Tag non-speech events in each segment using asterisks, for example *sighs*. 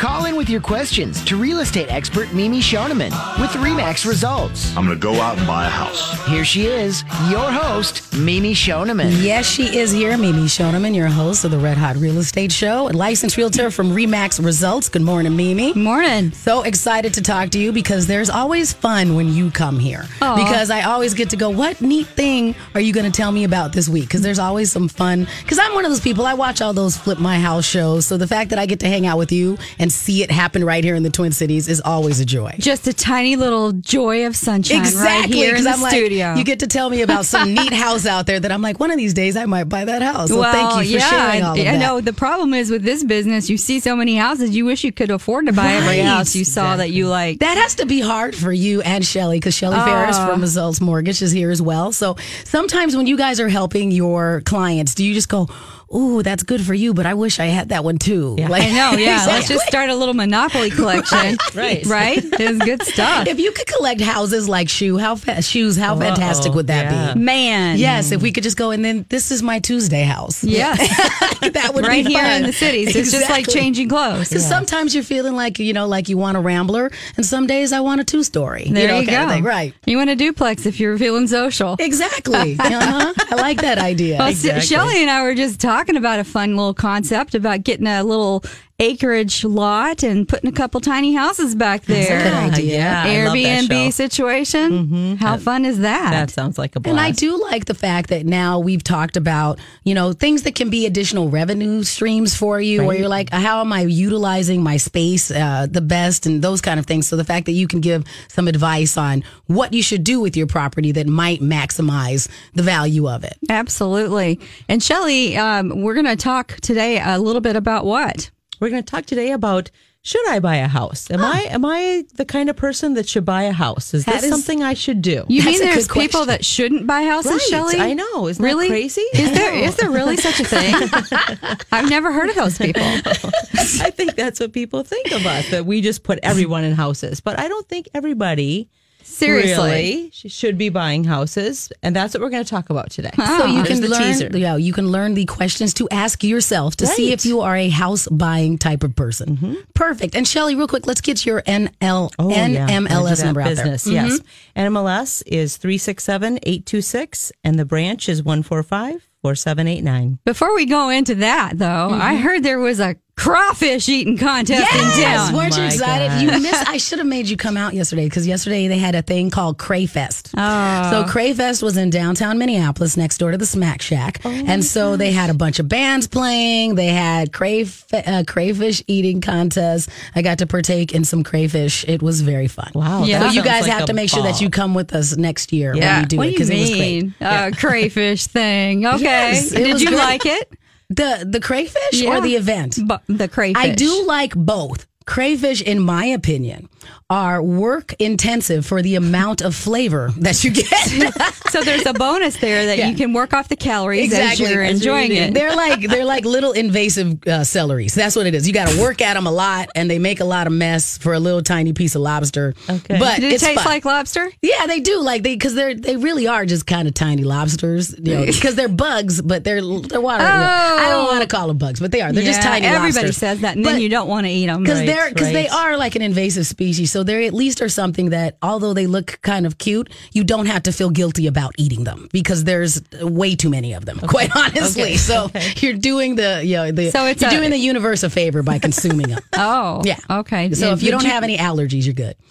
Call in with your questions to real estate expert Mimi Shoneman with Remax Results. I'm going to go out and buy a house. Here she is, your host, Mimi Shoneman. Yes, she is here. Mimi Shoneman, your host of the Red Hot Real Estate Show, and licensed realtor from Remax Results. Good morning, Mimi. Morning. So excited to talk to you because there's always fun when you come here. Aw. Because I always get to go, what neat thing are you going to tell me about this week? Because there's always some fun. Because I'm one of those people, I watch all those Flip My House shows. So the fact that I get to hang out with you and see it happen right here in the Twin Cities is always a joy. Just a tiny little joy of sunshine right Exactly, here in the I'm like, studio. you get to tell me about some *laughs* neat house out there that I'm like, one of these days I might buy that house. So well, thank you for yeah, sharing all of I that. know the problem is with this business, you see so many houses, you wish you could afford to buy every Right. house you saw that you like. That has to be hard for you and Shelly because Shelly Ferris Ah. from Results Mortgage is here as well. So sometimes when you guys are helping your clients, do you just go, "Ooh, that's good for you, but I wish I had that one too." Like, I know, yeah. Let's just start a little Monopoly *laughs* collection. Right. Right? It's good stuff. If you could collect houses like shoe, how fa- shoes, how fantastic would that yeah. be? Man. Yes, if we could just go and then this is my Tuesday house. Yes. *laughs* that would right be here fun. in the cities. It's just like changing clothes. Because sometimes you're feeling like you know, like you want a rambler, and some days I want a two story. There know, you, go. thing. Right. You want a duplex if you're feeling social. Exactly. *laughs* uh-huh. I like that idea. Well, S- Shelly and I were just talking about a fun little concept about getting a little acreage lot and putting a couple tiny houses back there. good idea. Yeah, I love that Airbnb show. situation. How fun is that? That sounds like a blast. And I do like the fact that now we've talked about, you know, things that can be additional revenue streams for you, where you're like, how am I utilizing my space uh, the best and those kind of things. So the fact that you can give some advice on what you should do with your property that might maximize the value of it. Absolutely. And Shelly, um, we're going to talk today a little bit about what? We're going to talk today about should I buy a house? Am I am I the kind of person that should buy a house? Is That this is- something I should do? You That's mean there's people question. that shouldn't buy houses, Right. Shelly? I know. Isn't that really? crazy? Is there *laughs* is there really such a thing? *laughs* I've never heard of those people. *laughs* I think that's what people think of us that we just put everyone in houses, but I don't think everybody Seriously. really sh- should be buying houses, and that's what we're going to talk about today. So you There's can learn, teaser. yeah, you can learn the questions to ask yourself to see if you are a house buying type of person. Mm-hmm. Perfect. And Shelly, real quick, let's get your NL, Oh. Gotta do NMLS that number out there. business, Yes. NMLS is 367-826 and the branch is 145-4789. Before we go into that, though, I heard there was a crawfish eating contest in Yes, town. weren't you excited? gosh. You missed. I should have made you come out yesterday because yesterday they had a thing called Crayfest. Oh. So Crayfest was in downtown Minneapolis, next door to the Smack Shack, Oh and so they had a bunch of bands playing. They had cray uh, crayfish eating contest. I got to partake in some crayfish. It was very fun. Wow, Yeah. So you guys like have to make sure that you come with us next year when we do what it because it was great. mean? Uh, *laughs* crayfish thing. Okay. Yes, Did you great. like it? The the crayfish Yeah. or the event? The crayfish. I do like both. Crayfish, in my opinion, are work intensive for the amount of flavor that you get. *laughs* So there's a bonus there that Yeah. you can work off the calories Exactly. as you're enjoying it. they're like they're like little invasive uh, celeries. That's what it is. You got to work at them a lot, and they make a lot of mess for a little tiny piece of lobster. Okay. but Did it it's taste fun. like lobster? Yeah, they do. Like they because they're they really are just kind of tiny lobsters. You know, *laughs* because they're bugs, but they're they're water. I don't want to call them bugs, but they are. They're just tiny. Everybody lobsters. says that, and But- then you don't want to eat them. because Right, they're because they are like an invasive species so they at least are something that although they look kind of cute you don't have to feel guilty about eating them because there's way too many of them quite honestly Okay. so Okay. you're doing the you know the So it's you're a- doing the universe a favor by consuming them *laughs* Oh, yeah Okay. so And if you don't have any allergies you're good *laughs*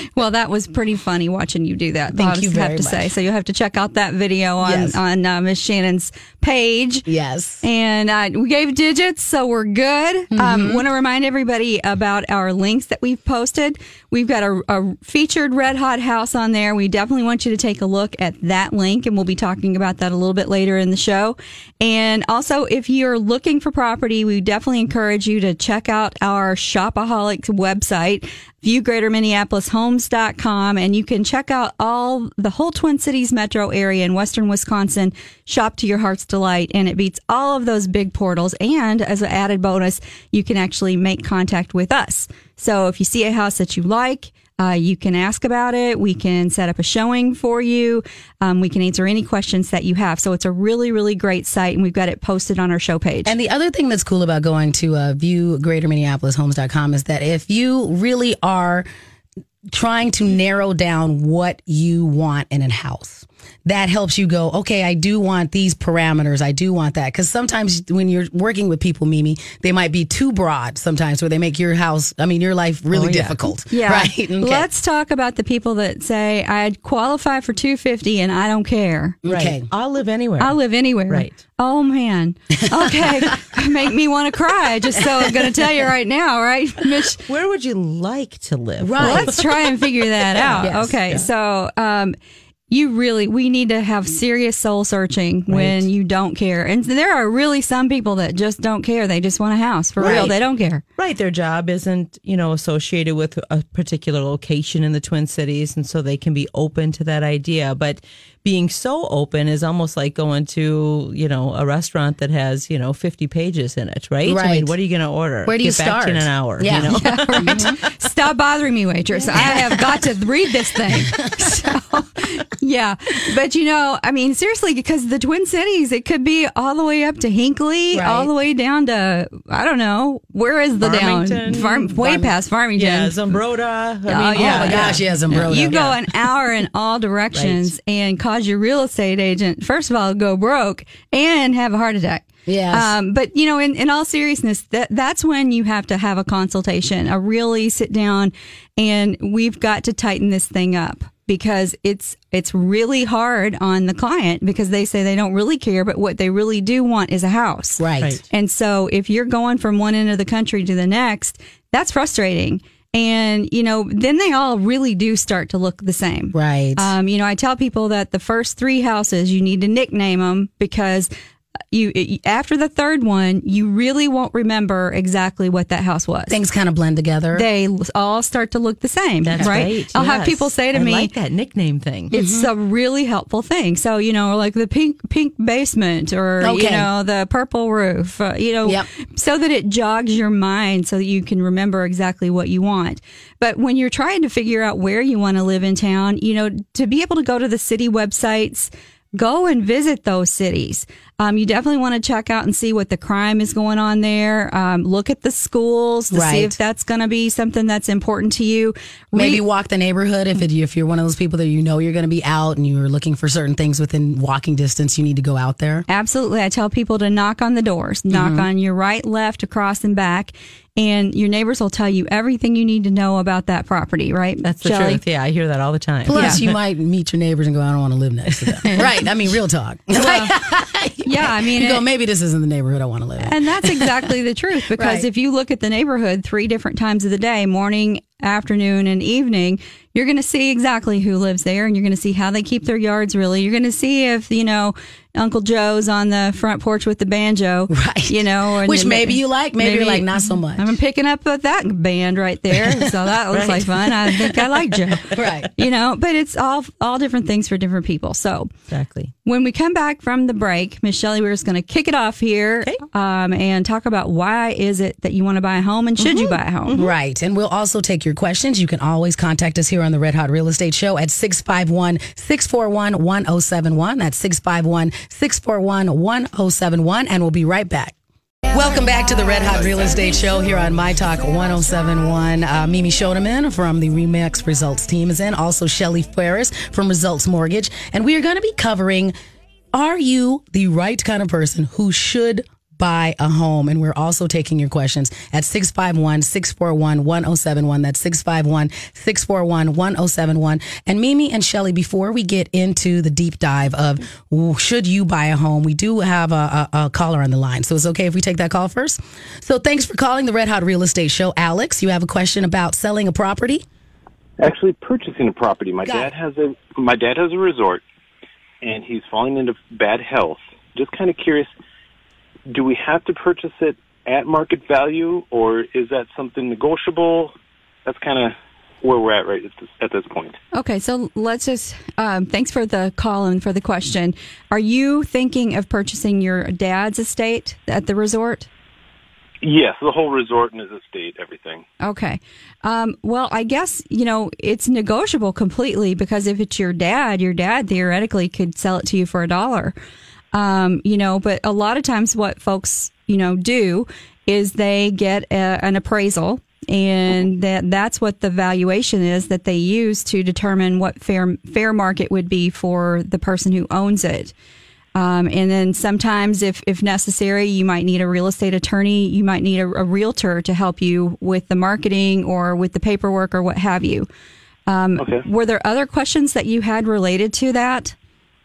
*laughs* well, that was pretty funny watching you do that. Thank you very have to much. say. So you'll have to check out that video on Yes. on uh, Miss Shannon's page. yes And uh, we gave digits, so we're good. Mm-hmm. Um, Want to remind everybody about our links that we've posted. We've got a, a featured Red Hot House on there. We definitely want you to take a look at that link, and we'll be talking about that a little bit later in the show. And also, if you're looking for property, we definitely encourage you to check out our Shopaholics website. viewgreaterminneapolishomes.com and you can check out all the whole Twin Cities metro area in western Wisconsin. Shop to your heart's delight and it beats all of those big portals. And as an added bonus, you can actually make contact with us. So if you see a house that you like, uh, you can ask about it. We can set up a showing for you. Um, we can answer any questions that you have. So it's a really, really great site, and we've got it posted on our show page. And the other thing that's cool about going to uh, viewgreaterminneapolishomes.com is that if you really are trying to narrow down what you want in a house, that helps you go, okay, I do want these parameters. I do want that. Because sometimes when you're working with people, Mimi, they might be too broad sometimes where they make your house, I mean, your life really Oh, yeah. difficult. *laughs* Yeah. Right. Okay. Let's talk about the people that say, I qualify for 250 and I don't care. Okay. I'll live anywhere. I'll live anywhere. Right. Oh man. Okay. *laughs* Make me want to cry. Just so I'm going to tell you right now, right, Mitch? Where would you like to live? Right. Let's try and figure that *laughs* out. Yes. Okay. So, um, you really, we need to have serious soul searching when you don't care. And there are really some people that just don't care. They just want a house for real. They don't care. Right. Their job isn't, you know, associated with a particular location in the Twin Cities. And so they can be open to that idea. But being so open is almost like going to, you know, a restaurant that has, you know, 50 pages in it, right? I mean, what are you going to order? Where do you Get back to in an hour. Yeah. You know? *laughs* *laughs* Mm-hmm. Stop bothering me, waitress. I have got to read this thing. *laughs* So, yeah. But you know, I mean, seriously, because the Twin Cities, it could be all the way up to Hinckley, Right. all the way down to, I don't know, where is the Farmington. down? Farm, way Farm- past Farmington. yeah. Zumbrota. I mean, Oh, yeah. oh my gosh, yes, umbrella. You go an hour in all directions and cause your real estate agent, first of all, go broke and have a heart attack. Yes. Um, but you know, in, in all seriousness, that that's when you have to have a consultation, a really sit down, and we've got to tighten this thing up because it's it's really hard on the client because they say they don't really care, but what they really do want is a house. Right. Right. And so if you're going from one end of the country to the next, that's frustrating. And, you know, then they all really do start to look the same. Right. Um, you know, I tell people that the first three houses, you need to nickname them because you, after the third one, you really won't remember exactly what that house was. Things kind of blend together. They all start to look the same, That's right? right. I'll have people say to I me, like that nickname thing. it's a really helpful thing. So you know, like the pink pink basement, or you know, the purple roof. Uh, you know, Yep. so that it jogs your mind, so that you can remember exactly what you want. But when you're trying to figure out where you want to live in town, you know, to be able to go to the city websites. Go and visit those cities. Um, you definitely want to check out and see what the crime is going on there. Um, look at the schools to see if that's going to be something that's important to you. Maybe walk the neighborhood if it, if you're one of those people that you know you're going to be out and you're looking for certain things within walking distance. You need to go out there. Absolutely. I tell people to knock on the doors, knock Mm-hmm. on your right, left, across, and back. And your neighbors will tell you everything you need to know about that property, right? That's the Shelly? truth. Yeah, I hear that all the time. Plus, you might meet your neighbors and go, "I don't want to live next to them." *laughs* right? I mean, real talk. *laughs* Yeah, I mean, you go, maybe this isn't the neighborhood I want to live in. and that's exactly the *laughs* truth because Right. if you look at the neighborhood three different times of the day, morning, afternoon, and evening, you're going to see exactly who lives there and you're going to see how they keep their yards really. You're going to see if, you know, Uncle Joe's on the front porch with the banjo. Right. You know, Which maybe you like, maybe, you're like not so much. I'm picking up that band right there. So that *laughs* looks like fun. I think I like Joe. *laughs* Right. You know, but it's all all different things for different people. So Exactly. When we come back from the break, Miss Shelly, we're just going to kick it off here um, and talk about why is it that you want to buy a home and should you buy a home? Right. And we'll also take your questions. You can always contact us here on the Red Hot Real Estate Show at 651 641 1071. That's 651 641 1071. And we'll be right back. Welcome back to the Red Hot Real Estate Show here on My Talk 1071. Uh, Mimi Shoneman from the Remax Results team is in. Also, Shelly Ferris from Results Mortgage. And we are going to be covering Are you the right kind of person who should buy a home? And we're also taking your questions at 651 641 1071. That's 651 641 1071. And Mimi and Shelly, before we get into the deep dive of should you buy a home, we do have a, a, a caller on the line. So it's okay if we take that call first? So thanks for calling the Red Hot Real Estate Show. Alex, you have a question about selling a property? actually purchasing a property. My Got dad it. has a my dad has a resort, and he's falling into bad health. Just kind of curious, do we have to purchase it at market value, or is that something negotiable? That's kind of where we're at right at this, at this point. Okay, so let's just um, thanks for the call and for the question. Are you thinking of purchasing your dad's estate at the resort? Yes, the whole resort and his estate, everything. Okay. Um, well, I guess, you know, it's negotiable completely because if it's your dad, your dad theoretically could sell it to you for a dollar. Um, you know, but a lot of times what folks, you know, do is they get a, an appraisal and that that's what the valuation is that they use to determine what fair fair market would be for the person who owns it. Um, and then sometimes, if, if necessary, you might need a real estate attorney. You might need a, a realtor to help you with the marketing or with the paperwork or what have you. Um, Okay. Were there other questions that you had related to that?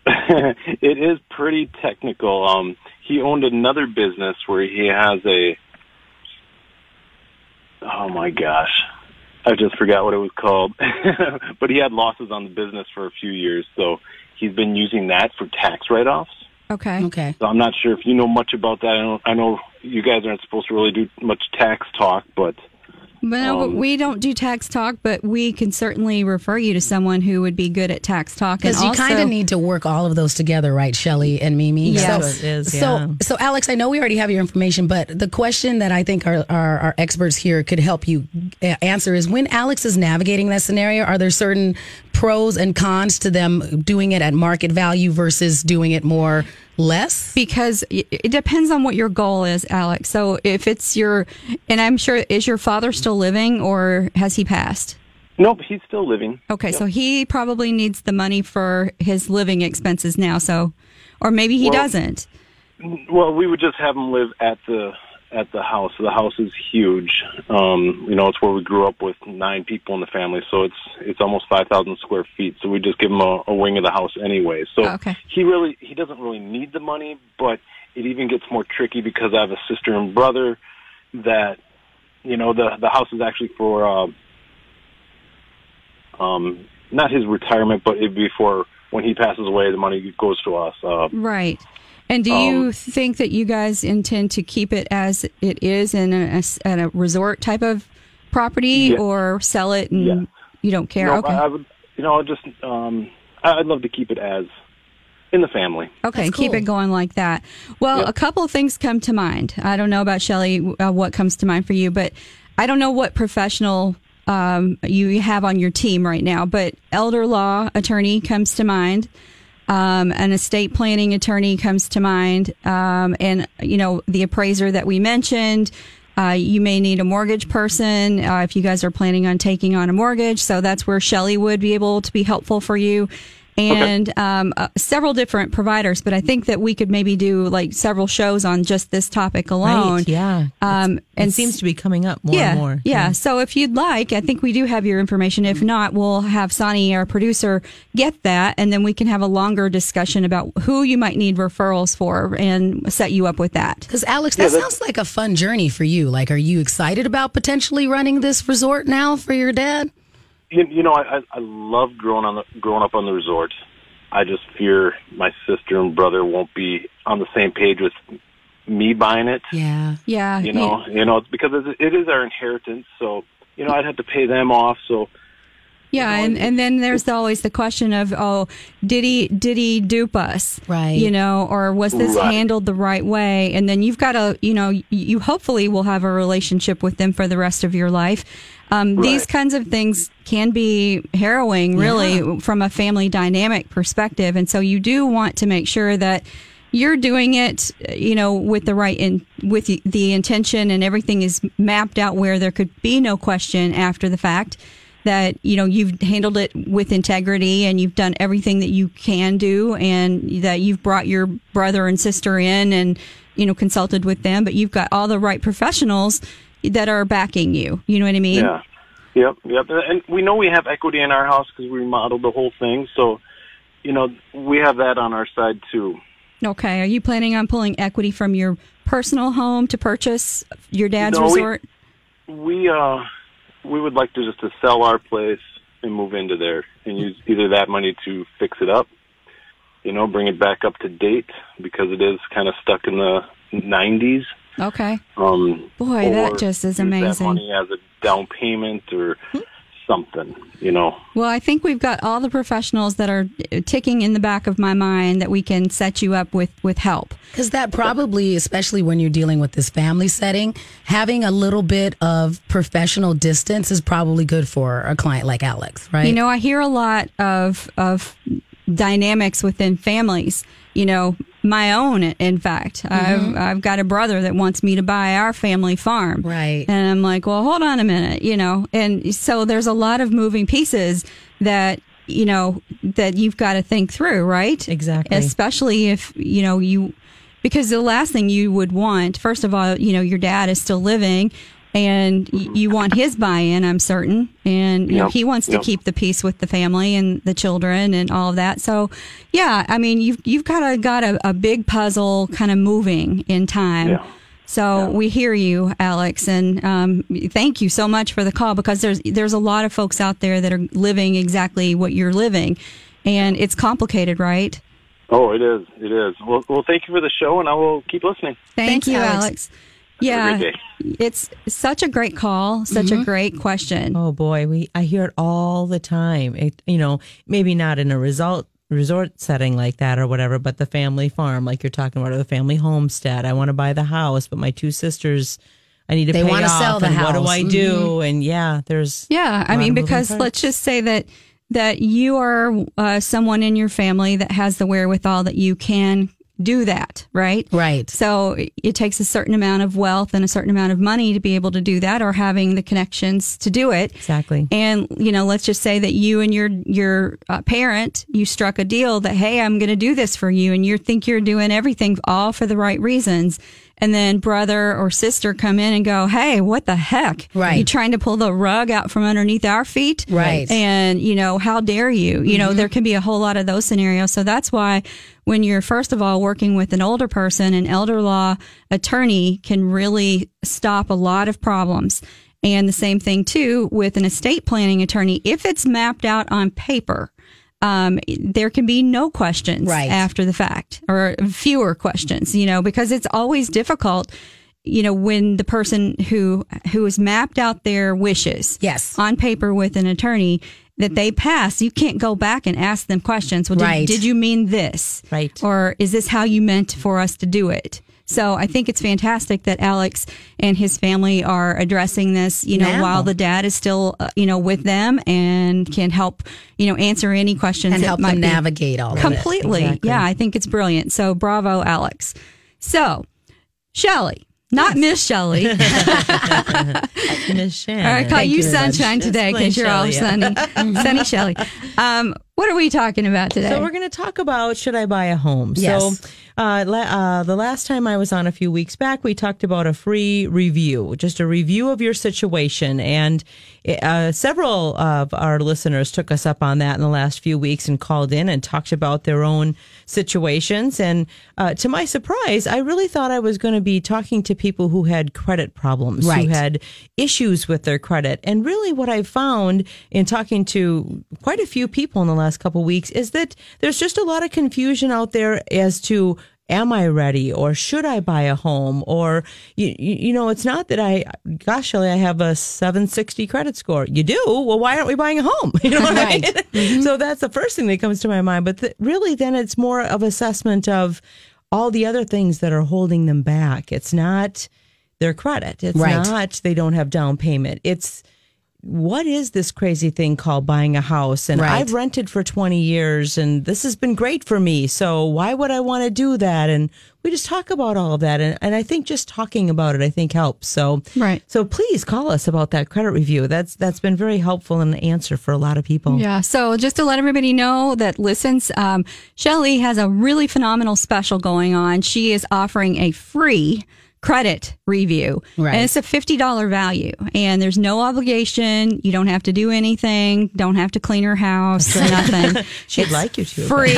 *laughs* it is pretty technical. Um, he owned another business where he has a. Oh my gosh, I just forgot what it was called. *laughs* but he had losses on the business for a few years, so he's been using that for tax write-offs. Okay. Okay. So I'm not sure if you know much about that. I, don't, I know you guys aren't supposed to really do much tax talk, but No, Um, we don't do tax talk, but we can certainly refer you to someone who would be good at tax talk. Because you kind of need to work all of those together, right, Shelly and Mimi? Yes. So, That's what it is, so, yeah. so, Alex, I know we already have your information, but the question that I think our, our, our experts here could help you uh, answer is when Alex is navigating that scenario, are there certain pros and cons to them doing it at market value versus doing it more less? Because it it depends on what your goal is, Alex. So if it's your, and I'm sure, is your father still living or has he passed? nope, he's still living. Okay, so he probably needs the money for his living expenses now. So, or maybe he Well- doesn't. Well, we would just have him live at the at the house. The house is huge. Um, you know, it's where we grew up with nine people in the family, so it's it's almost five thousand square feet. So we just give him a, a wing of the house anyway. So Okay. he really he doesn't really need the money, but it even gets more tricky because I have a sister and brother that you know the the house is actually for um, um not his retirement, but it'd be for when he passes away. The money goes to us. Uh, Right. And do you Um, think that you guys intend to keep it as it is in a, in a resort type of property Yeah. or sell it and Yeah. you don't care? No, okay. I, I would, you know, I just, um, I- I'd love to keep it as in the family. Okay, That's keep it going like that. Well, Yep. a couple of things come to mind. I don't know about Shelly, uh, what comes to mind for you, but I don't know what professional um, you have on your team right now, but elder law attorney comes to mind. Um, an estate planning attorney comes to mind, um, and you know the appraiser that we mentioned. Uh, you may need a mortgage person uh, if you guys are planning on taking on a mortgage. So that's where Shelly would be able to be helpful for you. And um, uh, several different providers, but I think that we could maybe do like several shows on just this topic alone. Right, yeah. Um, and and it seems to be coming up more yeah, and more. Yeah. So if you'd like, I think we do have your information. If not, we'll have Sonny, our producer, get that, and then we can have a longer discussion about who you might need referrals for and set you up with that. Because Alex, that sounds like a fun journey for you. Like, are you excited about potentially running this resort now for your dad? You, you know, I, I, I love growing on the, growing up on the resort. I just fear my sister and brother won't be on the same page with me buying it. Yeah. Yeah. You know, you know, it's because it it is our inheritance. So, you know, I'd have to pay them off. So, Yeah, and, and then there's always the question of, oh, did he did he dupe us? Right. You know, or was this Right. handled the right way? And then you've got to, you know, you hopefully will have a relationship with them for the rest of your life. Um, These kinds of things can be harrowing, really, from a family dynamic perspective. And so you do want to make sure that you're doing it, you know, with the right in with the- the intention, and everything is mapped out where there could be no question after the fact that you know you've handled it with integrity and you've done everything that you can do and that you've brought your brother and sister in and you know consulted with them but you've got all the right professionals that are backing you you know what i mean yeah. Yep, yep. And we know we have equity in our house because we remodeled the whole thing. So, you know, we have that on our side too. okay are you planning on pulling equity from your personal home to purchase your dad's No, we- resort We uh we would like to just to sell our place and move into there and use either that money to fix it up, you know, bring it back up to date because it is kind of stuck in the 90s. okay Um, Boy, that just is use amazing. That money as a down payment or something, you know. Well, I think we've got all the professionals that are ticking in the back of my mind that we can set you up with with help. Because that probably, especially when you're dealing with this family setting, having a little bit of professional distance is probably good for a client like Alex, right? You know, I hear a lot of of dynamics within families. You know, my own, in fact. I've, mm-hmm. I've got a brother that wants me to buy our family farm. Right. And I'm like, well, hold on a minute, you know. And so there's a lot of moving pieces that, you know, that you've got to think through, right? Exactly. Especially if, you know, you, because the last thing you would want, first of all, you know, your dad is still living and y- you want his buy-in i'm certain and you know he wants to keep the peace with the family and the children and all of that so yeah i mean you've you've kind of got a, a big puzzle kind of moving in time Yeah. so we hear you alex and um, thank you so much for the call because there's there's a lot of folks out there that are living exactly what you're living and it's complicated right Oh, it is. It is. Well, well, thank you for the show, and I will keep listening. Thank Thanks, you, Alex. Alex. A Yeah, it's such a great call, such a great question. Oh boy, we I hear it all the time. It, you know, maybe not in a result resort setting like that or whatever, but the family farm, like you're talking about, or the family homestead. I want to buy the house, but my two sisters, I need to They pay wanna off. sell the house. What do. I do? And yeah, there's Yeah, I a lot mean, of because parts. let's just say that that you are uh, someone in your family that has the wherewithal that you can do that, right? Right. So it takes a certain amount of wealth and a certain amount of money to be able to do that, or having the connections to do it. Exactly. And you know, let's just say that you and your your uh, parent you struck a deal that hey, I'm going to do this for you, and you think you're doing everything all for the right reasons. And then brother or sister come in and go, "Hey, what the heck? Right. You trying to pull the rug out from underneath our feet? Right. And you know, how dare you? You know, mm-hmm. there can be a whole lot of those scenarios. So that's why when you're first of all working with an older person, an elder law attorney can really stop a lot of problems. And the same thing too with an estate planning attorney. If it's mapped out on paper, um, there can be no questions Right. after the fact or fewer questions, you know, because it's always difficult, you know, when the person who, who has mapped out their wishes Yes. on paper with an attorney that they pass, you can't go back and ask them questions. Well, did, Right. did you mean this? Right. Or is this how you meant for us to do it? So I think it's fantastic that Alex and his family are addressing this, you know, Now. while the dad is still, uh, you know, with them and can help, you know, answer any questions and help might them navigate all of it. completely. Exactly. Yeah, I think it's brilliant. So bravo, Alex. So, Shelly, not Miss Shelly. *laughs* Miss Shannon. All right, call Thank you you much. sunshine today because you're all sunny, sunny Shelly. *laughs* Um, what are we talking about today? So we're going to talk about should I buy a home? Yes. So uh, la- uh, the last time I was on a few weeks back, we talked about a free review, just a review of your situation, and uh, several of our listeners took us up on that in the last few weeks and called in and talked about their own situations. And uh, to my surprise, I really thought I was going to be talking to people who had credit problems, Right. who had issues with their credit. And really, what I found in talking to quite a few people in the last couple of weeks is that there's just a lot of confusion out there as to am I ready or should I buy a home? Or you, you, know it's not that I gosh Shelly I have a 760 credit score. You do? Well why aren't we buying a home? *laughs* You know what I mean? Mm-hmm. So that's the first thing that comes to my mind. But th- really then it's more of assessment of all the other things that are holding them back. It's not their credit. It's Right. not they don't have down payment. It's what is this crazy thing called buying a house? And Right. I've rented for 20 years and this has been great for me. So why would I want to do that? And we just talk about all of that. And, and I think just talking about it, I think helps. So, Right. So please call us about that credit review. That's, that's been very helpful and an answer for a lot of people. Yeah. So just to let everybody know that listens, um, Shelly has a really phenomenal special going on. She is offering a free credit review. Right. And it's a $50 value and there's no obligation. You don't have to do anything. Don't have to clean her house or *laughs* nothing. She'd It's like you to. Free.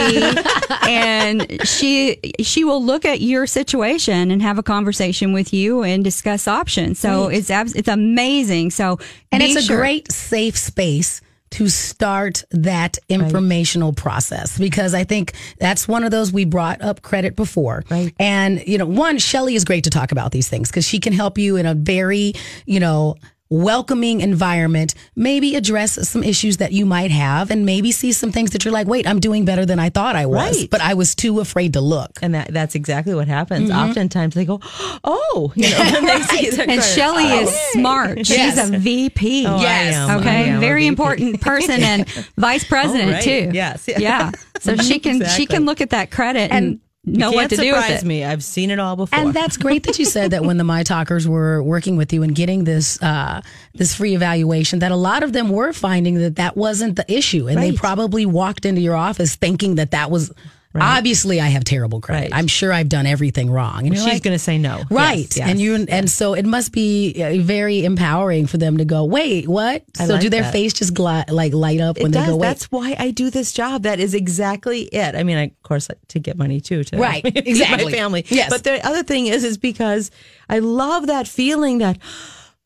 and she, she will look at your situation and have a conversation with you and discuss options. So it's, it's amazing. So, And it's a sure- great safe space to start that informational process because I think that's one of those we brought up credit before. Right. And, you know, one, Shelly is great to talk about these things because she can help you in a very, you know, welcoming environment, maybe address some issues that you might have and maybe see some things that you're like, wait, I'm doing better than I thought I was, Right. but I was too afraid to look. And that, that's exactly what happens. Mm-hmm. Oftentimes they go, oh, you know, *laughs* and they see And credit. Shelly is smart. She's Yes. a VP. Oh, I Yes. am. I Okay, am very important person and *laughs* vice president Oh, right. too. Yes. yeah. So she can she can look at that credit and, And know what to do with surprise it. me. I've seen it all before. And that's great that you said that when the My Talkers were working with you and getting this uh, this free evaluation, that a lot of them were finding that that wasn't the issue, and they probably walked into your office thinking that that was. Obviously, I have terrible credit. Right. I'm sure I've done everything wrong. And She's like, going to say no. Right. Yes, yes. And you and so it must be uh, very empowering for them to go, "Wait, what?" I so like do their that. face just gli- like light up when it they does. go, "Wait." That's why I do this job. That is exactly it. I mean, I, of course, to get money too, to Right, *laughs* exactly. my family. Yes. But the other thing is, is because I love that feeling that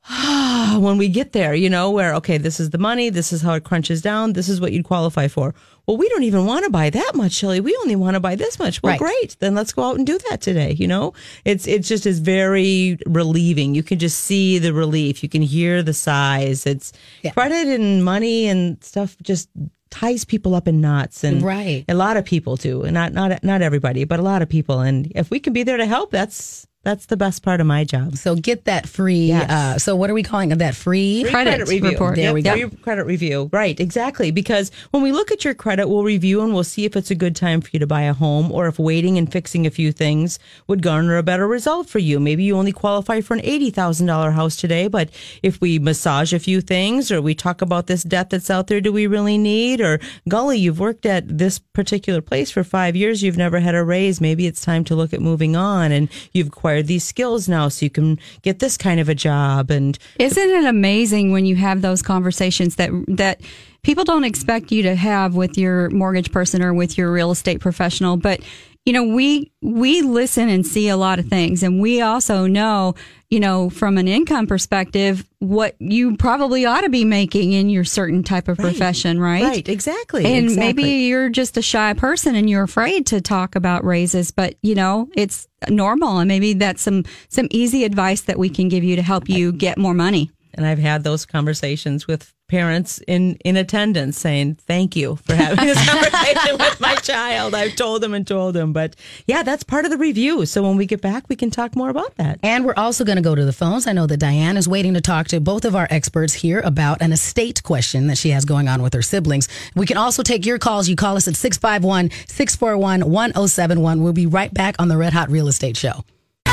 *sighs* when we get there, you know, where okay, this is the money, this is how it crunches down, this is what you'd qualify for. Well, we don't even want to buy that much, Shelly. We only want to buy this much. Well, Right. great. Then let's go out and do that today. You know, it's it's just is very relieving. You can just see the relief. You can hear the sighs. It's Yeah. credit and money and stuff just ties people up in knots and Right. a lot of people do and not not not everybody but a lot of people and if we can be there to help that's that's the best part of my job so get that free. Yes. Uh, so what are we calling it? That free? Credit report. There Yep, we go. free credit review. Right, exactly. Because when we look at your credit, we'll review and we'll see if it's a good time for you to buy a home or if waiting and fixing a few things would garner a better result for you. Maybe you only qualify for an $80,000 house today, but if we massage a few things or we talk about this debt that's out there, do we really need? Or, golly, you've worked at this particular place for five years, you've never had a raise. Maybe it's time to look at moving on and you've these skills now so you can get this kind of a job. And Isn't it amazing when you have those conversations that that people don't expect you to have with your mortgage person or with your real estate professional, but you know, we we listen and see a lot of things and we also know, you know, from an income perspective what you probably ought to be making in your certain type of profession, right? Right, exactly. And exactly. maybe you're just a shy person and you're afraid to talk about raises, but you know, it's normal and maybe that's some some easy advice that we can give you to help you get more money. And I've had those conversations with parents in in attendance saying thank you for having this *laughs* conversation with my child. I've told them and told them, but yeah, that's part of the review. So when we get back, we can talk more about that. And we're also going to go to the phones. I know that Diane is waiting to talk to both of our experts here about an estate question that she has going on with her siblings. We can also take your calls. You call us at 651 641 1071. We'll be right back on the Red Hot Real Estate Show.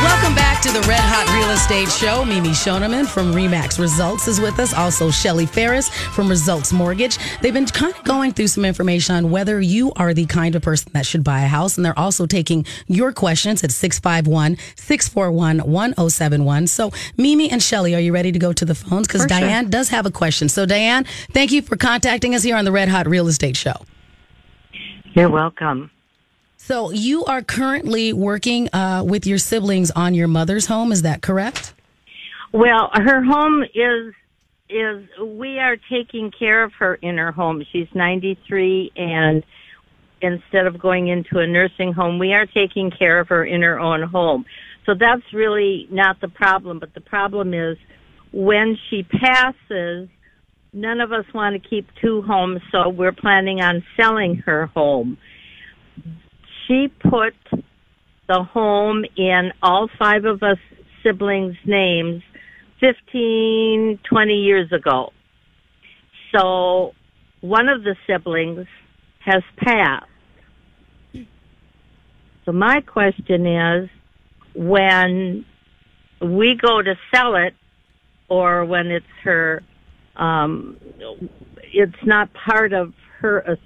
Welcome back to the Red Hot Real Estate Show. Mimi Shoneman from Remax Results is with us. Also, Shelly Ferris from Results Mortgage. They've been kind of going through some information on whether you are the kind of person that should buy a house. And they're also taking your questions at 651 641 1071. So, Mimi and Shelly, are you ready to go to the phones? Because For sure. Diane does have a question. So, Diane, thank you for contacting us here on the Red Hot Real Estate Show. You're welcome. So, you are currently working uh, with your siblings on your mother's home. Is that correct? Well, her home is is we are taking care of her in her home. She's 93 and instead of going into a nursing home, we are taking care of her in her own home. So that's really not the problem, but the problem is when she passes, none of us want to keep two homes, so we're planning on selling her home. She put the home in all five of us siblings' names 15, 20 years ago. So one of the siblings has passed. So my question is when we go to sell it or when it's her um it's not part of her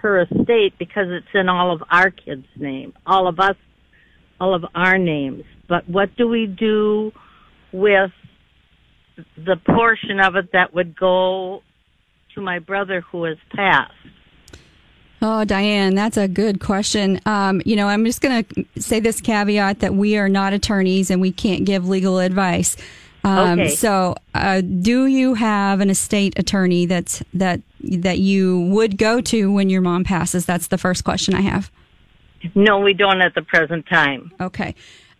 her estate because it's in all of our kids name all of us all of our names but what do we do with the portion of it that would go to my brother who has passed Oh, Diane, that's a good question. Um, you know, I'm just going to say this caveat that we are not attorneys and we can't give legal advice. Um, Okay. So, uh, do you have an estate attorney that's that that you would go to when your mom passes? That's the first question I have. no we don't at the present time Okay.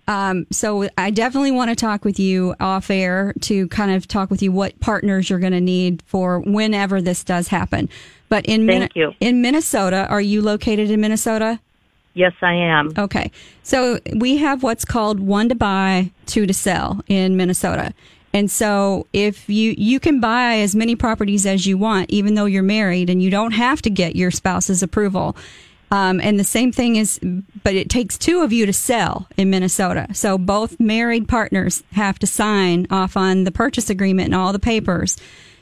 Um, so I definitely want to talk with you off air to kind of talk with you what partners you're going to need for whenever this does happen. But in Thank you. in Minnesota, are you located in Minnesota? Yes, I am. Okay. So we have what's called one to buy, two to sell in Minnesota. And so if you you can buy as many properties as you want even though you're married and you don't have to get your spouse's approval. Um, and the same thing is, but it takes two of you to sell in Minnesota. So both married partners have to sign off on the purchase agreement and all the papers.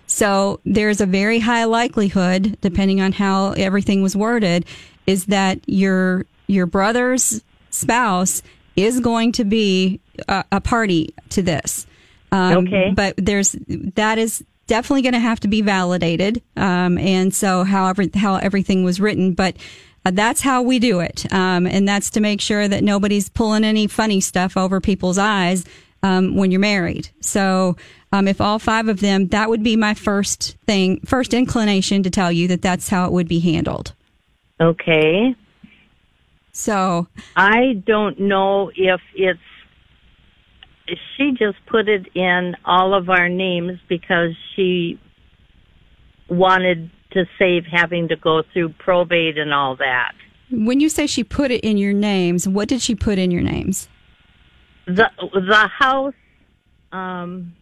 So there's a very high likelihood, depending on how everything was worded, is that your your brother's spouse is going to be a, a party to this. Um, Okay. But there's that is definitely going to have to be validated. Um, and so however how everything was written, but uh, that's how we do it. Um, and that's to make sure that nobody's pulling any funny stuff over people's eyes um, when you're married. So um, if all five of them, that would be my first thing, first inclination to tell you that that's how it would be handled. Okay. So I don't know if it's. She just put it in all of our names because she wanted to save having to go through probate and all that. when you say she put it in your names, what did she put in your names? The the house. Um,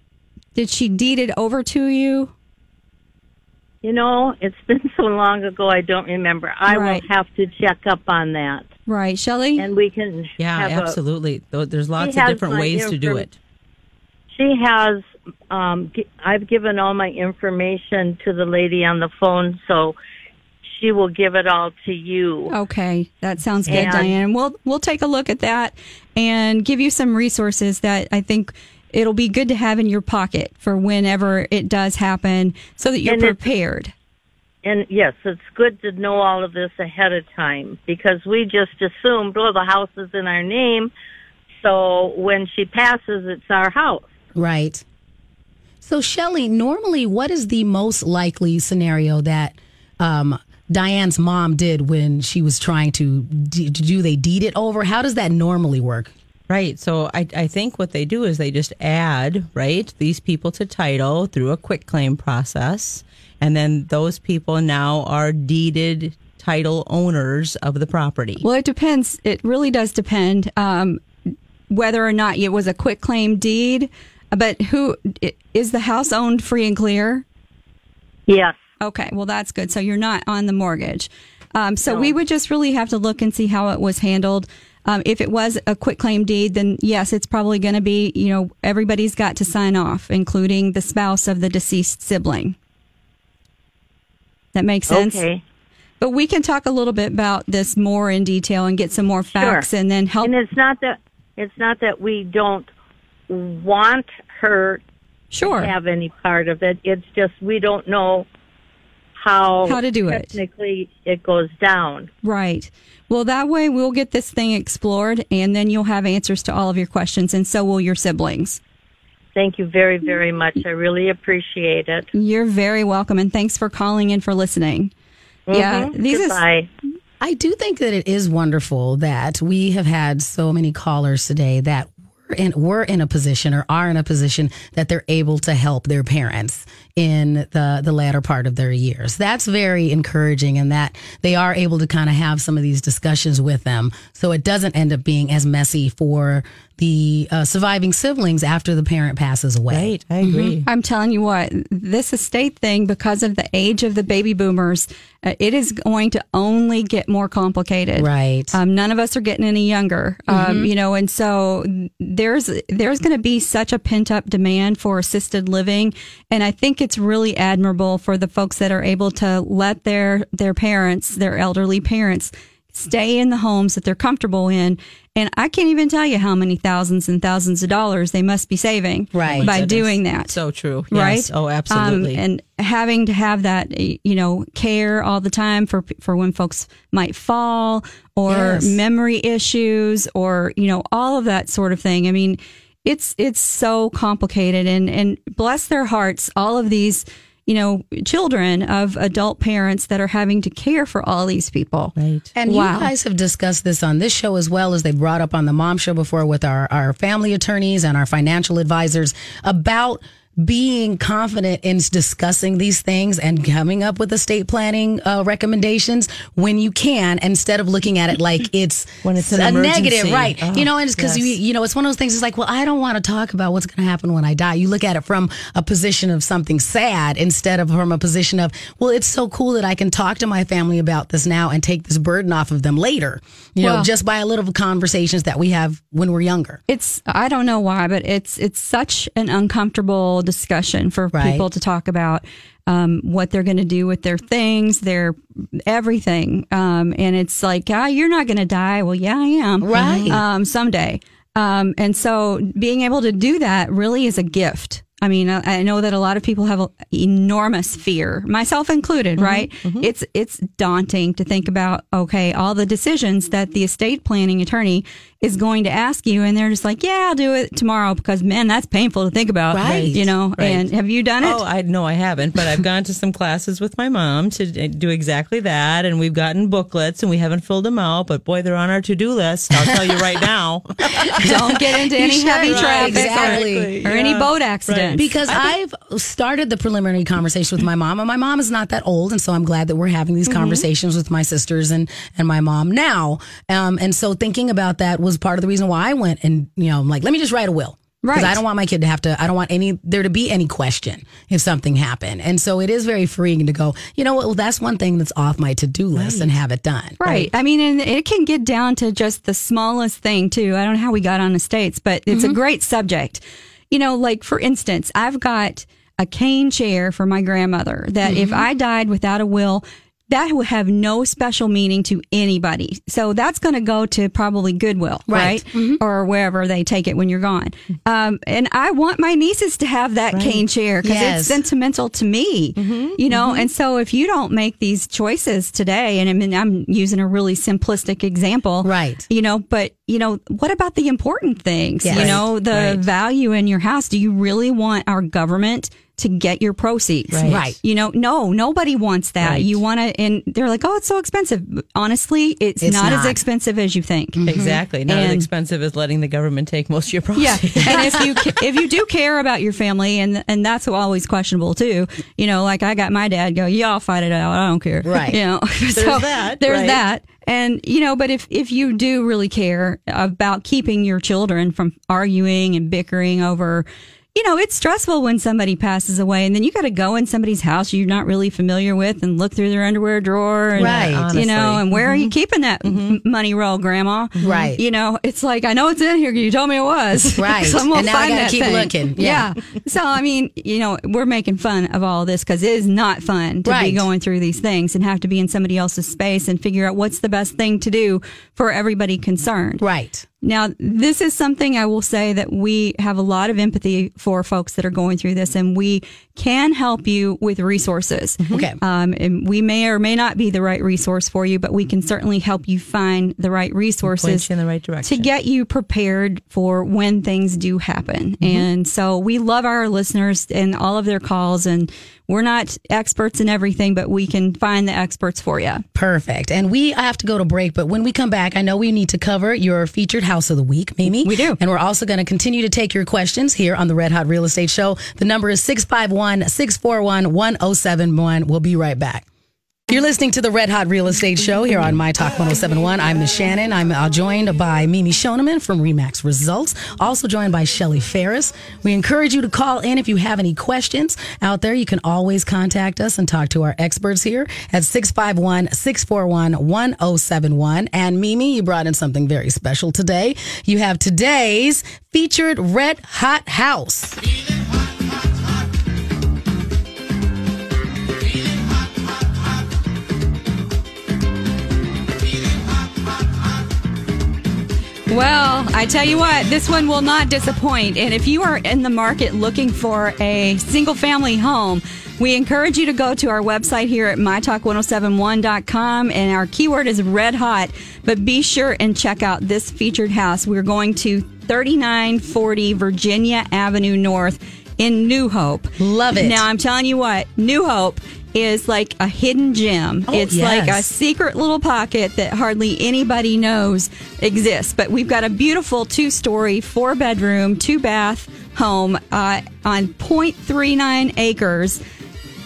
Did she deed it over to you? you know, it's been *laughs* so long ago. I don't remember. I Right. will have to check up on that, Right, Shelly? and we can. Yeah, have a- absolutely. Tho- There's lots of different ways to do it. She has. Um, I've given all my information to the lady on the phone, so she will give it all to you. Okay, that sounds good, And- Diane. We'll we'll take a look at that and give you some resources that I think it'll be good to have in your pocket for whenever it does happen, so that you're And it's- prepared. And yes, it's good to know all of this ahead of time because we just assumed, oh, the house is in our name, so when she passes, it's our house. Right. So, Shelly, normally, what is the most likely scenario that um, Diane's mom did when she was trying to do, do they deed it over? How does that normally work? Right. So I, I think what they do is they just add, right, these people to title through a quick claim process. And then those people now are deeded title owners of the property. Well, it depends. It really does depend um, whether or not it was a quit claim deed. But who is the house owned free and clear? Yes. Okay, well that's good. So you're not on the mortgage. Um, so we would just really have to look and see how it was handled. Um, if it was a quick claim deed, then yes, it's probably going to be. You know, everybody's got to sign off, including the spouse of the deceased sibling. That makes sense. Okay. But we can talk a little bit about this more in detail and get some more facts, Sure. and then help. And it's not that it's not that we don't want her Sure. to have any part of it. It's just we don't know how How to do it. technically it goes down. Right. Well, that way we'll get this thing explored, and then you'll have answers to all of your questions, and so will your siblings. Thank you very, very much. I really appreciate it. You're very welcome, and thanks for calling in for listening. Yeah, Mhm. these is Goodbye. I do think that it is wonderful that we have had so many callers today that were in, were in a position or are in a position that they're able to help their parents in the, the latter part of their years. That's very encouraging and that they are able to kind of have some of these discussions with them so it doesn't end up being as messy for the uh, surviving siblings after the parent passes away. Right. I agree. I'm telling you what, this estate thing, because of the age of the baby boomers, uh, it is going to only get more complicated. Right. Um, none of us are getting any younger, um, you know, and so there's there's going to be such a pent up demand for assisted living, and I think it's really admirable for the folks that are able to let their their parents, their elderly parents, stay in the homes that they're comfortable in. And I can't even tell you how many thousands and thousands of dollars they must be saving Right. by Goodness. doing that So true. right? Yes. Oh, absolutely. Um, and having to have that, you know, care all the time for for when folks might fall or Yes. memory issues or you know all of that sort of thing. I mean, it's it's so complicated and and bless their hearts, all of these. you know, children of adult parents that are having to care for all these people. Right. And Wow. you guys have discussed this on this show as well as they brought up on the mom show before with our, our family attorneys and our financial advisors about being confident in discussing these things and coming up with estate planning uh, recommendations when you can instead of looking at it like *laughs* it's When it's a negative right? Oh, you know and it's because yes. you, you know it's one of those things it's like well i don't want to talk about what's going to happen when i die. You look at it from a position of something sad instead of from a position of well it's so cool that i can talk to my family about this now and take this burden off of them later you know just by a little conversations that we have when we're younger. It's I don't know why, but it's it's such an uncomfortable discussion for Right. people to talk about um, what they're going to do with their things, their everything, um, and it's like, ah, you're not going to die. Well, yeah, I am. Right. Um, someday. Um, and so being able to do that really is a gift. I mean, I I know that a lot of people have a enormous fear, myself included, right? It's it's daunting to think about, okay, all the decisions that the estate planning attorney is going to ask you and they're just like, "Yeah, I'll do it tomorrow because man, that's painful to think about." Right. You know, Right. and have you done it? Oh, I no, I haven't, but I've gone to some classes with my mom to do exactly that, and we've gotten booklets, and we haven't filled them out. But boy, they're on our to-do list. I'll tell you right now. *laughs* Don't get into any heavy right, traffic or- exactly. or, any boat accidents. because I've started the preliminary conversation with my mom, and my mom is not that old, and so I'm glad that we're having these conversations with my sisters and and my mom now. Um, and so thinking about that was part of the reason why I went and you know I'm like, let me just write a will. Because Right. I don't want my kid to have to, I don't want any, there to be any question if something happened. And so it is very freeing to go, you know what, well, that's one thing that's off my to do list and have it done. Right. I mean, and it can get down to just the smallest thing, too. I don't know how we got on estates, but it's a mm-hmm. great subject. You know, like for instance, I've got a cane chair for my grandmother that if mm-hmm. I died without a will, that would have no special meaning to anybody. So that's going to go to probably Goodwill, Right. right? Mm-hmm. Or wherever they take it when you're gone. Um, and I want my nieces to have that cane chair because Yes. it's sentimental to me, mm-hmm. you know? Mm-hmm. And so if you don't make these choices today, and I mean, I'm using a really simplistic example, Right. You know, but you know, what about the important things? Yes. You know, the Right. value in your house. Do you really want our government to get your proceeds? Right. Right. You know, no, nobody wants that. Right. You want to, and they're like, oh, it's so expensive. Honestly, it's, It's not, as expensive as you think. Mm-hmm. Exactly, not as expensive as letting the government take most of your proceeds. Yeah, and if you if you do care about your family, and and that's always questionable too. You know, like I got my dad go, yeah, I'll fight it out. I don't care. Right. You know, *laughs* there's that, There's right. that. And you know, but if if you do really care about keeping your children from arguing and bickering over. You know, it's stressful when somebody passes away and then you got to go in somebody's house you're not really familiar with and look through their underwear drawer and, Right. you know, and where are you mm-hmm. keeping that m- mm-hmm. money roll, grandma? Right. You know, it's like, I know it's in here. You told me it was. *laughs* Right. so I'm now I find that keep thing. looking. Yeah. So I mean, you know, we're making fun of all this because it is not fun to Right. be going through these things and have to be in somebody else's space and figure out what's the best thing to do for everybody concerned. Right. Now, this is something I will say that we have a lot of empathy for folks that are going through this, and we can help you with resources. Okay. Um, and we may or may not be the right resource for you, but we can certainly help you find the right resources in the right direction. to get you prepared for when things do happen. And so we love our listeners and all of their calls, and we're not experts in everything, but we can find the experts for you. Perfect. And we have to go to break, but when we come back, I know we need to cover your featured house of the week, Mimi. We do. And we're also going to continue to take your questions here on the Red Hot Real Estate Show. The number is 651 641 1071. We'll be right back. You're listening to the Red Hot Real Estate Show here on My Talk 1071. I'm Miss Shannon. I'm uh, joined by Mimi Shoneman from Remax Results, also joined by Shelly Ferris. We encourage you to call in if you have any questions out there. You can always contact us and talk to our experts here at 651 641 1071. And Mimi, you brought in something very special today. You have today's featured Red Hot House. Well, I tell you what, this one will not disappoint. And if you are in the market looking for a single family home, we encourage you to go to our website here at mytalk1071.com and our keyword is red hot. But be sure and check out this featured house. We're going to 3940 Virginia Avenue North in New Hope. Love it. Now I'm telling you what, New Hope is like a hidden gem. Oh, it's yes. like a secret little pocket that hardly anybody knows exists. But we've got a beautiful two story, four bedroom, two bath home uh, on 0.39 acres.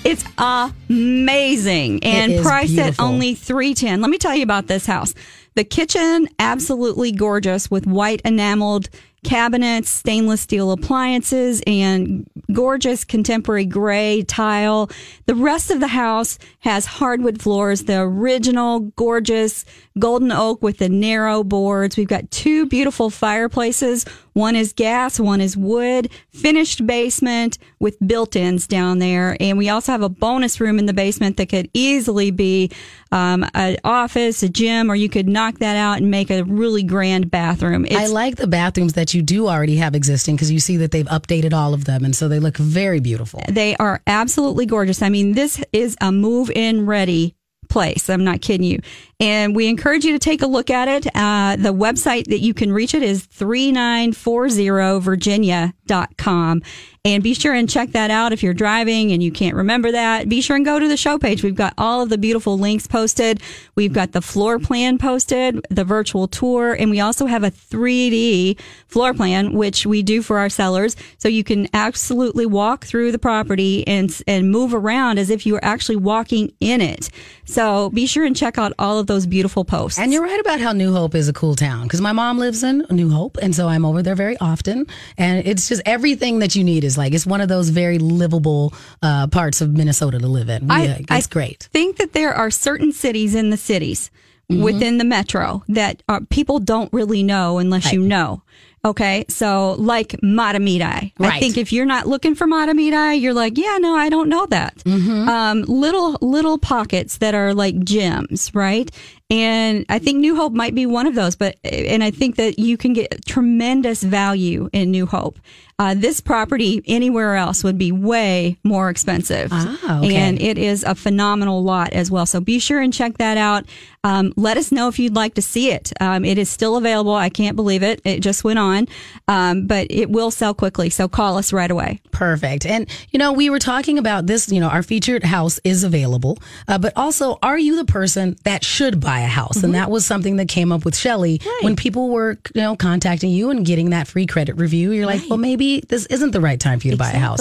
It's amazing and priced at only 310. Let me tell you about this house. The kitchen absolutely gorgeous with white enameled cabinets, stainless steel appliances and gorgeous contemporary gray tile. The rest of the house has hardwood floors, the original gorgeous golden oak with the narrow boards. We've got two beautiful fireplaces. One is gas, one is wood, finished basement with built-ins down there. And we also have a bonus room in the basement that could easily be um, an office, a gym, or you could knock that out and make a really grand bathroom. It's, I like the bathrooms that you do already have existing because you see that they've updated all of them, and so they look very beautiful. They are absolutely gorgeous. I mean, this is a move in ready place. I'm not kidding you. And we encourage you to take a look at it. Uh, the website that you can reach it is 3940virginia.com. And be sure and check that out if you're driving and you can't remember that. Be sure and go to the show page. We've got all of the beautiful links posted. We've got the floor plan posted, the virtual tour, and we also have a 3D floor plan, which we do for our sellers. So you can absolutely walk through the property and, and move around as if you were actually walking in it. So be sure and check out all of those beautiful posts. And you're right about how New Hope is a cool town because my mom lives in New Hope, and so I'm over there very often. And it's just everything that you need is like it's one of those very livable uh, parts of Minnesota to live in. I- Yeah, I it's great. think that there are certain cities in the cities Mm-hmm. within the metro that are, people don't really know unless you know. Okay, so like Mahtomedi. I think if you're not looking for Mahtomedi, you're like, yeah, no, I don't know that. Mm-hmm. Um, little little pockets that are like gems, right? And I think New Hope might be one of those. But and I think that you can get tremendous value in New Hope. Uh, this property anywhere else would be way more expensive. Ah, okay. And it is a phenomenal lot as well. So be sure and check that out. Um, let us know if you'd like to see it. Um, it is still available. I can't believe it. It just went on, um, but it will sell quickly. So call us right away. Perfect. And, you know, we were talking about this, you know, our featured house is available, uh, but also, are you the person that should buy a house? And that was something that came up with Shelly when people were, you know, contacting you and getting that free credit review. You're like, well, maybe this isn't the right time for you to buy a house.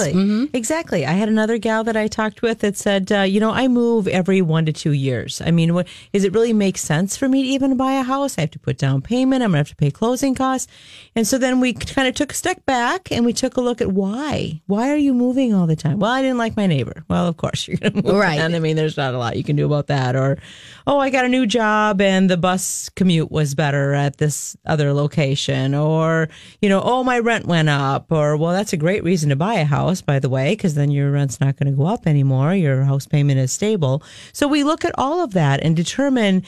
Exactly. Exactly. I had another gal that I talked with that said, uh, you know, I move every one to two years. I mean, what is it really make sense for me to even buy a house? I have to put down payment. I'm going to have to pay closing costs. And so then we kind of took a step back and we took a look at why. Why are you moving all the time? Well, I didn't like my neighbor. Well, of course *laughs* you're going to move. Right. And I mean, there's not a lot you can do about that. Or, oh, I got a new job and the bus commute was better at this other location. Or, you know, oh, my rent went up. Or, well, that's a great reason to buy a house, by the way, because then your rent's not going to go up anymore. Your house payment is stable. So we look at all of that and determine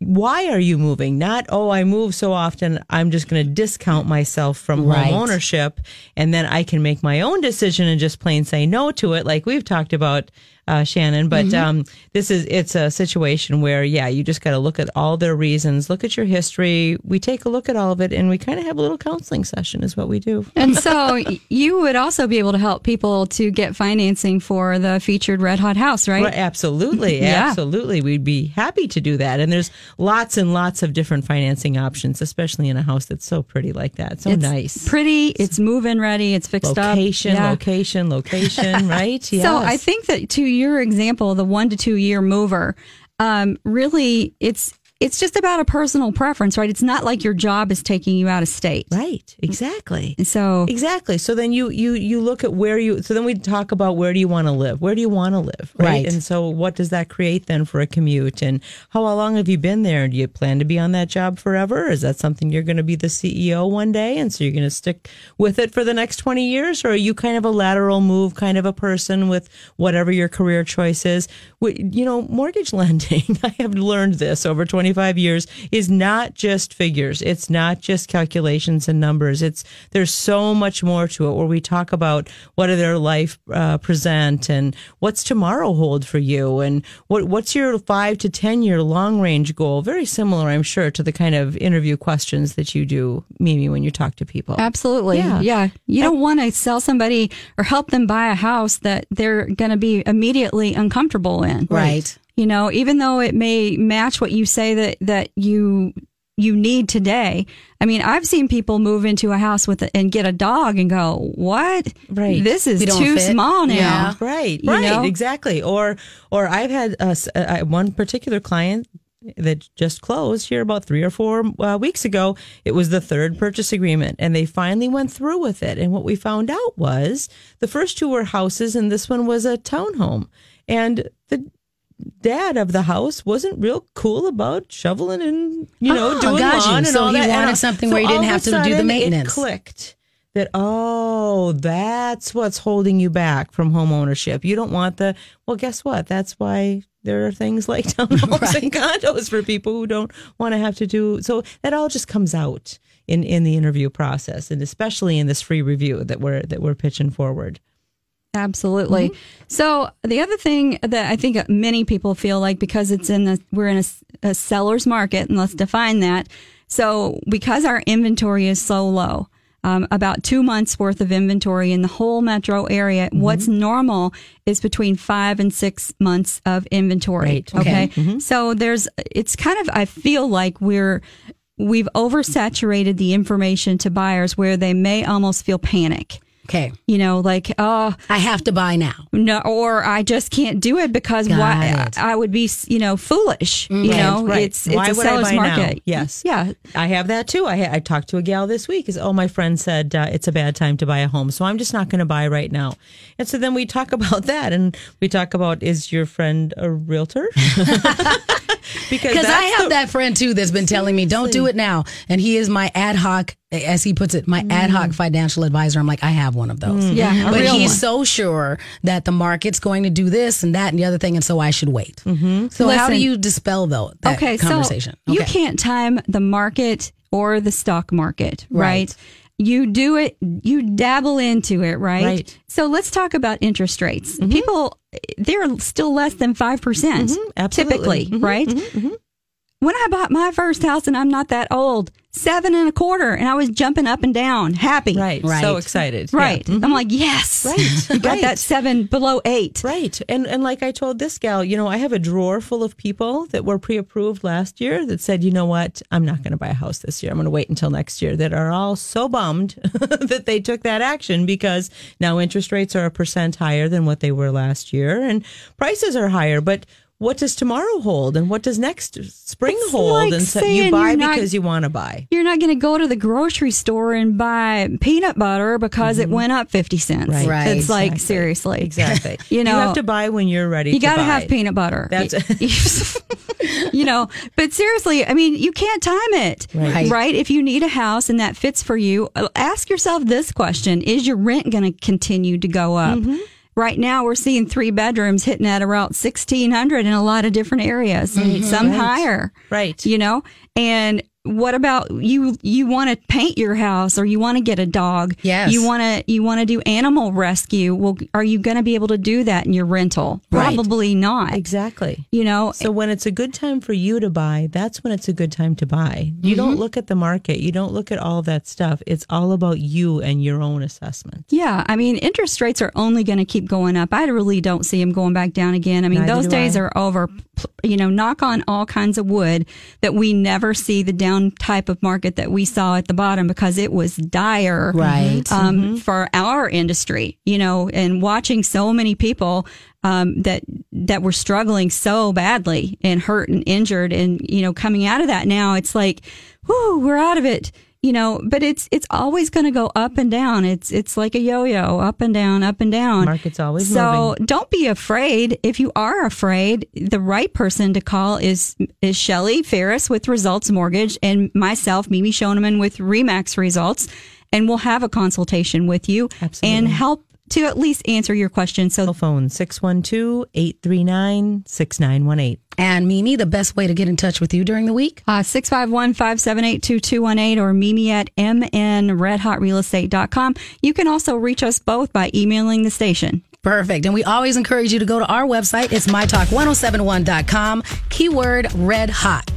why are you moving? Not, oh, I move so often, I'm just going to discount myself from Right. home ownership and then I can make my own decision and just plain say no to it, like we've talked about, uh, Shannon. But um, this is, it's a situation where, yeah, you just got to look at all their reasons, look at your history. We take a look at all of it and we kind of have a little counseling session, is what we do. *laughs* And so you would also be able to help people to get financing for the featured Red Hot House, right? Absolutely, *laughs* Yeah. absolutely. We'd be happy to do that. And there's lots and lots of different financing options, especially in a house that's so pretty like that. So It's nice. Pretty. It's move-in ready. It's fixed Location, up. Yeah. location, location, *laughs* right? Yes. So I think that to your example, the one to two year mover, um, really, it's it's just about a personal preference, right? It's not like your job is taking you out of state, Right, exactly. And so Exactly. So then you you you look at where you. So then we talk about where do you want to live? Where do you want to live? Right. And so what does that create then for a commute? And how long have you been there? Do you plan to be on that job forever? Is that something you're going to be the CEO one day, and so you're going to stick with it for the next twenty years, or are you kind of a lateral move kind of a person with whatever your career choice is? You know, mortgage *laughs* lending. I have learned this over twenty 25 years is not just figures. It's not just calculations and numbers. It's there's so much more to it where we talk about what do their life uh, present and what's tomorrow hold for you and what what's your 5 to 10 year long range goal. Very similar, I'm sure, to the kind of interview questions that you do, Mimi, when you talk to people. Absolutely. Yeah. Yeah. You don't want to sell somebody or help them buy a house that they're going to be immediately uncomfortable in. Right. You know, even though it may match what you say that, that you, you need today. I mean, I've seen people move into a house with a, and get a dog and go, "What? Right. This is too fit." small now." Yeah. Right, You right, know? exactly. Or, or I've had uh, s- uh, one particular client that just closed here about three or four uh, weeks ago. It was the third purchase agreement, and they finally went through with it. And what we found out was the first two were houses, and this one was a townhome. And the dad of the house wasn't real cool about shoveling and you know Oh, doing got you. lawn and So all he that. wanted And, something where he didn't have to do the maintenance. It clicked that oh that's what's holding you back from home ownership you don't want the well guess what that's why there are things like *laughs* townhomes *laughs* and condos for people who don't want to have to do so that all just comes out in in the interview process and especially in this free review that we're that we're pitching forward Absolutely. Mm-hmm. So the other thing that I think many people feel like because it's in the we're in a, a seller's market, and let's define that. So because our inventory is so low, um, about two months worth of inventory in the whole metro area. Mm-hmm. What's normal is between five and six months of inventory. Right. Okay. Mm-hmm. So there's it's kind of I feel like we're we've oversaturated the information to buyers where they may almost feel panic. Okay. You know, like, oh, I have to buy now. no, or I just can't do it because Got why it. I would be, you know, foolish. You know, right. it's it's Why a would I seller's buy now? market. Yes. yeah, I have that too. I, I talked to a gal this week. Is oh, my friend said uh, it's a bad time to buy a home, so I'm just not going to buy right now. And so then we talk *laughs* about that, and we talk about is your friend a realtor? *laughs* because *laughs* Because I have the- that friend too that's been telling me, don't do it now. And he is my ad hoc, as he puts it, my ad hoc financial advisor. I'm like, I have one of those. Mm. Yeah, But he's one. so sure that the market's going to do this and that and the other thing. And so I should wait. Mm-hmm. So how do you dispel though that okay. conversation? So you can't time the market or the stock market, right? Right. You do it, you dabble into it, right? Right. Mm-hmm. So let's talk about interest rates. People, they're still less than 5%, percent absolutely. typically, right? When I bought my first house, and I'm not that old, seven and a quarter, and I was jumping up and down, happy. right, Right. so excited, Right. Yeah. Mhm. I'm like, yes. Right. *laughs* You got Right. that seven below eight. Right. And and like I told this gal, you know, I have a drawer full of people that were pre-approved last year that said, "You know what? I'm not going to buy a house this year. I'm going to wait until next year." That are all so bummed *laughs* that they took that action because now interest rates are a percent higher than what they were last year and prices are higher, but what does tomorrow hold and what does next spring It's hold like and so you buy you're not- because you want to buy You're not going to go to the grocery store and buy peanut butter because it went up 50 cents. Right. Right. It's like, Exactly. seriously. exactly *laughs* You know, you have to buy when you're ready You to got to buy. have peanut butter. That's- *laughs* *laughs* you know, but seriously, I mean, you can't time it, Right. right? If you need a house and that fits for you, uh, ask yourself this question: Is your rent going to continue to go up? Mm-hmm. Right now, we're seeing three bedrooms hitting at around sixteen hundred in a lot of different areas, some higher. Mm-hmm. Right. You know, and what about you? You want to paint your house, or you want to get a dog? Yes. You want to you want to do animal rescue? Well, are you going to be able to do that in your rental? Right. Probably not. Exactly. You know, So when it's a good time for you to buy, that's when it's a good time to buy. You don't Mm-hmm. look at the market. You don't look at all that stuff. It's all about you and your own assessment. Yeah, I mean, interest rates are only going to keep going up. I really don't see them going back down again. I mean, Neither those days I. are over. You know, knock on all kinds of wood that we never see the down type of market that we saw at the bottom because it was dire, Right. Um, For our industry, you know, and watching so many people um, that that were struggling so badly and hurt and injured, and you know, coming out of that now, it's like, whoo, we're out of it you know but it's it's always going to go up and down it's it's like a yo-yo up and down up and down Market's always so moving. don't be afraid if you are afraid the right person to call is is shelly ferris with results mortgage and myself mimi shoneman with remax results and we'll have a consultation with you Absolutely. and help to at least answer your questions. So phone 612-839-6918. And Mimi, the best way to get in touch with you during the week? Uh, 651-578-2218 or Mimi at mnredhotrealestate.com. You can also reach us both by emailing the station. Perfect. And we always encourage you to go to our website. It's mytalk1071.com, keyword red hot.